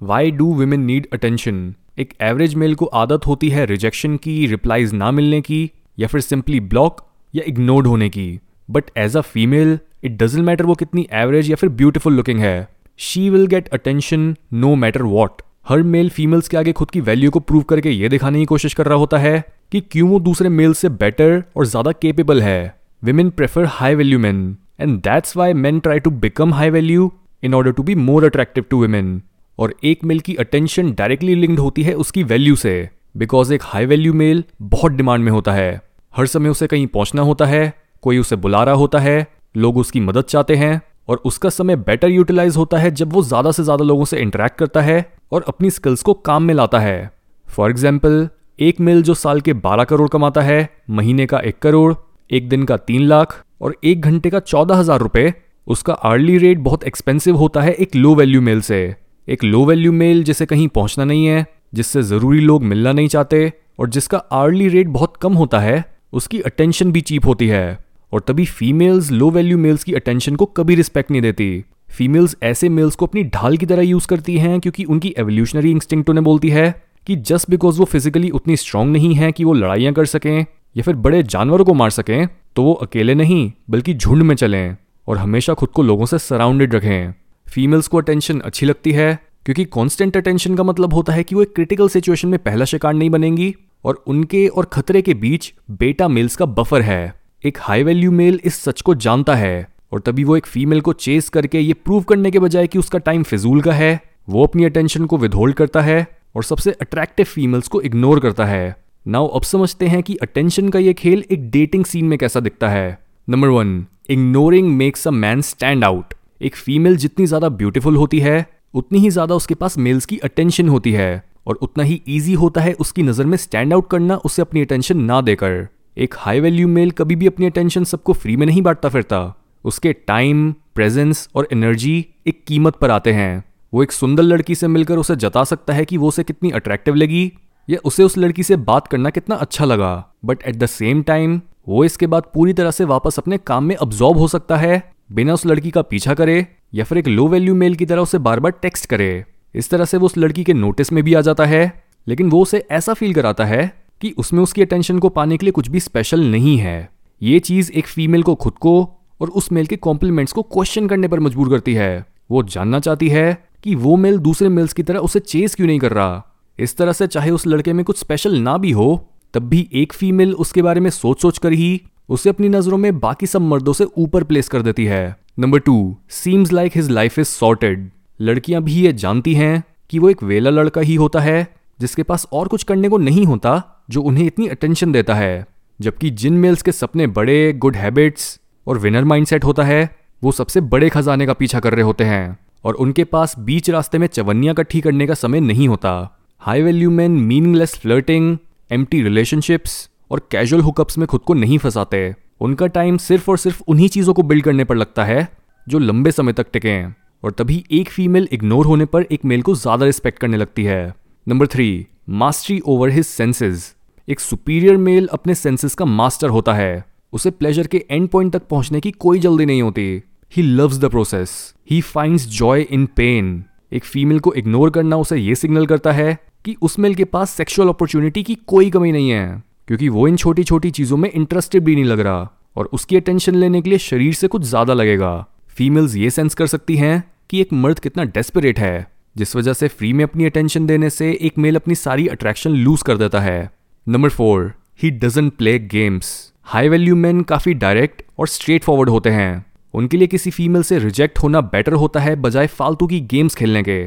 Why do women need attention एक average male को आदत होती है रिजेक्शन की रिप्लाइज ना मिलने की, या फिर सिंपली ब्लॉक या इग्नोर्ड होने की। But as a female it doesn't matter वो कितनी एवरेज या फिर ब्यूटिफुल लुकिंग है। She will get attention no matter what her male females के आगे खुद की वैल्यू को प्रूव करके ये दिखाने की कोशिश कर रहा होता है कि क्यों वो दूसरे मेल से बेटर और ज़्यादा केपेबल है। Women prefer high value man and that's why man try to become high value in order to be more attractive to women और एक मेल की अटेंशन डायरेक्टली लिंक्ड होती है उसकी वैल्यू से बिकॉज़ एक हाई वैल्यू मेल बहुत demand में होता है। हर समय उसे कहीं पहुँचना होता है, कोई उसे बुला रहा होता है, लोग उसकी मदद चाहते हैं, और उसका समय बेटर यूटिलाइज होता है जब वो ज़्यादा से ज़्यादा लोगों से इंटरेक्ट करता है और अपनी स्किल्स को काम में लाता है। फॉर एग्ज़ाम्पल एक मेल जो साल के 12 करोड़ कमाता है, महीने का एक करोड़, एक दिन का तीन लाख, और एक घंटे का चौदह हज़ार रुपए, उसका अर्ली रेट बहुत एक्सपेंसिव होता है एक लो वैल्यू मेल से। एक लो वैल्यू मेल जिसे कहीं पहुँचना नहीं है, जिससे ज़रूरी लोग मिलना नहीं चाहते और जिसका आर्ली रेट बहुत कम होता है, उसकी अटेंशन भी चीप होती है। और तभी फीमेल्स लो वैल्यू मेल्स की अटेंशन को कभी रिस्पेक्ट नहीं देती। फीमेल्स ऐसे मेल्स को अपनी ढाल की तरह यूज़ करती हैं क्योंकि उनकी एवोल्यूशनरी इंस्टिंक्ट उन्हें बोलती है कि जस्ट बिकॉज़ वो फिजिकली उतनी स्ट्रांग नहीं है कि वो लड़ाइयाँ कर सकें या फिर बड़े जानवरों को मार सकें तो वो अकेले नहीं, बल्कि झुंड में चलें और हमेशा खुद को लोगों से सराउंडेड रखें। फीमेल्स को अटेंशन अच्छी लगती है, क्योंकि कांस्टेंट अटेंशन का मतलब होता है कि वो एक क्रिटिकल सिचुएशन में पहला शिकार नहीं बनेंगी और उनके और खतरे के बीच बेटा मेल्स का बफर है। एक हाई वैल्यू मेल इस सच को जानता है और तभी वो एक फीमेल को चेस करके ये प्रूव करने के बजाय कि उसका टाइम फिजूल का है, वो अपनी अटेंशन को विधोल्ड करता है और सबसे अट्रैक्टिव फीमेल्स को इग्नोर करता है। नाउ अब समझते हैं कि अटेंशन का ये खेल एक डेटिंग सीन में कैसा दिखता है। Number one ignoring makes a man stand out एक फीमेल जितनी ज़्यादा ब्यूटीफुल होती है, उतनी ही ज़्यादा उसके पास मेल्स की अटेंशन होती है। और उतना ही ईजी होता है उसकी नज़र में स्टैंड आउट करना, उसे अपनी अटेंशन ना देकर। एक हाई वैल्यू मेल कभी भी अपनी अटेंशन सबको फ्री में नहीं बांटता फिरता। उसके टाइम प्रेजेंस और एनर्जी एक कीमत पर आते हैं। वो एक सुंदर लड़की से मिलकर उसे जता सकता है कि वो उसे कितनी अट्रैक्टिव लगी, या उसे उस लड़की से बात करना कितना अच्छा लगा। But at the same time वो इसके बाद पूरी तरह से वापस अपने काम में अब्जॉर्ब हो सकता है। बिना उस लड़की का पीछा करे या फिर एक लो वैल्यू मेल की तरह उसे बार बार टेक्स्ट करे। इस तरह से वो उस लड़की के नोटिस में भी आ जाता है, लेकिन वो उसे ऐसा फील कराता है कि उसमें उसकी अटेंशन को पाने के लिए कुछ भी स्पेशल नहीं है। ये चीज़ एक फीमेल को खुद को और उस मेल के कॉम्प्लीमेंट्स को क्वेश्चन करने पर मजबूर करती है। वो जानना चाहती है कि वो मेल दूसरे मेल्स की तरह उसे चेस क्यों नहीं कर रहा। इस तरह से चाहे उस लड़के में कुछ स्पेशल ना भी हो, तब भी एक फीमेल उसके बारे में सोच सोच कर ही उसे अपनी नज़रों में बाकी सब मर्दों से ऊपर प्लेस कर देती है। Number two seems like his life is sorted लड़कियाँ भी ये जानती हैं कि वो एक वेला लड़का ही होता है, जिसके पास और कुछ करने को नहीं होता, जो उन्हें इतनी अटेंशन देता है। जबकि जिन मेल्स के सपने बड़े गुड हैबिट्स और विनर माइंडसेट होता है, वो सबसे बड़े खजाने का पीछा कर रहे होते हैं। और उनके पास बीच रास्ते में चवन्नियाँ इकट्ठी करने का समय नहीं होता। High value man meaningless flirting empty relationships और कैजुअल हुकअप्स में खुद को नहीं फंसाते। उनका टाइम सिर्फ़ और सिर्फ़ उन्हीं चीज़ों को बिल्ड करने पर लगता है, जो लंबे समय तक टिके हैं। और तभी एक फीमेल इग्नोर होने पर एक मेल को ज़्यादा रिस्पेक्ट करने लगती है। Number three mastery over his senses एक सुपीरियर मेल अपने सेंसेस का मास्टर होता है। उसे प्लेजर के एंड पॉइंट तक पहुँचने की कोई जल्दी नहीं होती। He loves the process he finds joy in pain एक फीमेल को इग्नोर करना उसे ये सिग्नल करता है कि उस मेल के पास सेक्सुअल अपॉर्चुनिटी की कोई कमी नहीं है। क्योंकि वो इन छोटी छोटी चीज़ों में इंटरेस्टेड भी नहीं लग रहा और उसकी अटेंशन लेने के लिए शरीर से कुछ ज़्यादा लगेगा। फीमेल्स ये सेंस कर सकती हैं कि एक मर्द कितना डेस्परेट है, जिस वजह से फ्री में अपनी अटेंशन देने से एक मेल अपनी सारी अट्रैक्शन लूज कर देता है। Number four he doesn't play games high value man काफ़ी डायरेक्ट और स्ट्रेट फॉरवर्ड होते हैं। उनके लिए किसी फीमेल से रिजेक्ट होना बेटर होता है बजाय फालतू की गेम्स खेलने के।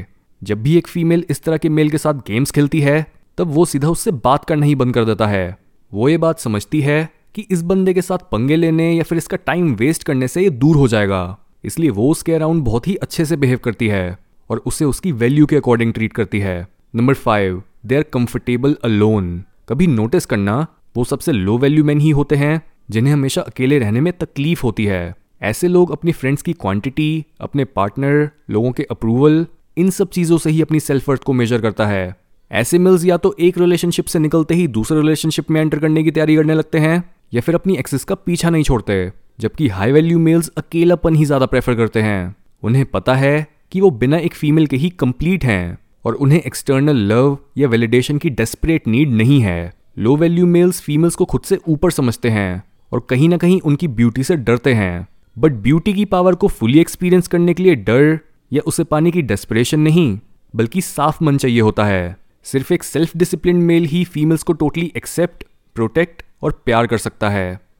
जब भी एक फीमेल इस तरह के मेल के साथ गेम्स खेलती है, तब वो सीधा उससे बात करना ही बंद कर देता है। वो ये बात समझती है कि इस बंदे के साथ पंगे लेने या फिर इसका टाइम वेस्ट करने से ये दूर हो जाएगा। इसलिए वो उसके अराउंड बहुत ही अच्छे से बिहेव करती है और उसे उसकी वैल्यू के अकॉर्डिंग ट्रीट करती है। Number five they are comfortable alone कभी नोटिस करना, वो सबसे लो वैल्यू मैन ही होते हैं, जिन्हें हमेशा अकेले रहने में तकलीफ़ होती है। ऐसे लोग अपनी फ्रेंड्स की क्वांटिटी अपने पार्टनर लोगों के अप्रूवल इन सब चीज़ों से ही अपनी सेल्फ वर्थ को मेजर करता है। ऐसे मिल्स या तो एक रिलेशनशिप से निकलते ही दूसरे रिलेशनशिप में एंटर करने की तैयारी करने लगते हैं, या फिर अपनी एक्सेस का पीछा नहीं छोड़ते, जबकि हाई वैल्यू मेल्स अकेलापन ही ज़्यादा प्रेफर करते हैं। उन्हें पता है कि वो बिना एक फीमेल के ही कंप्लीट हैं, और उन्हें एक्सटर्नल लव या वैलिडेशन की डेस्परेट नीड नहीं है। लो वैल्यू मेल्स फीमेल्स को खुद से ऊपर समझते हैं, और कहीं ना कहीं उनकी ब्यूटी से डरते हैं। बट ब्यूटी की पावर को फुली एक्सपीरियंस करने के लिए डर या उसे पाने की डेस्परेशन नहीं, बल्कि साफ़ मन चाहिए होता है। सिर्फ़ एक सेल्फ डिसिप्लिन मेल ही फीमेल्स को टोटली एक्सेप्ट प्रोटेक्ट और प्यार कर सकता है।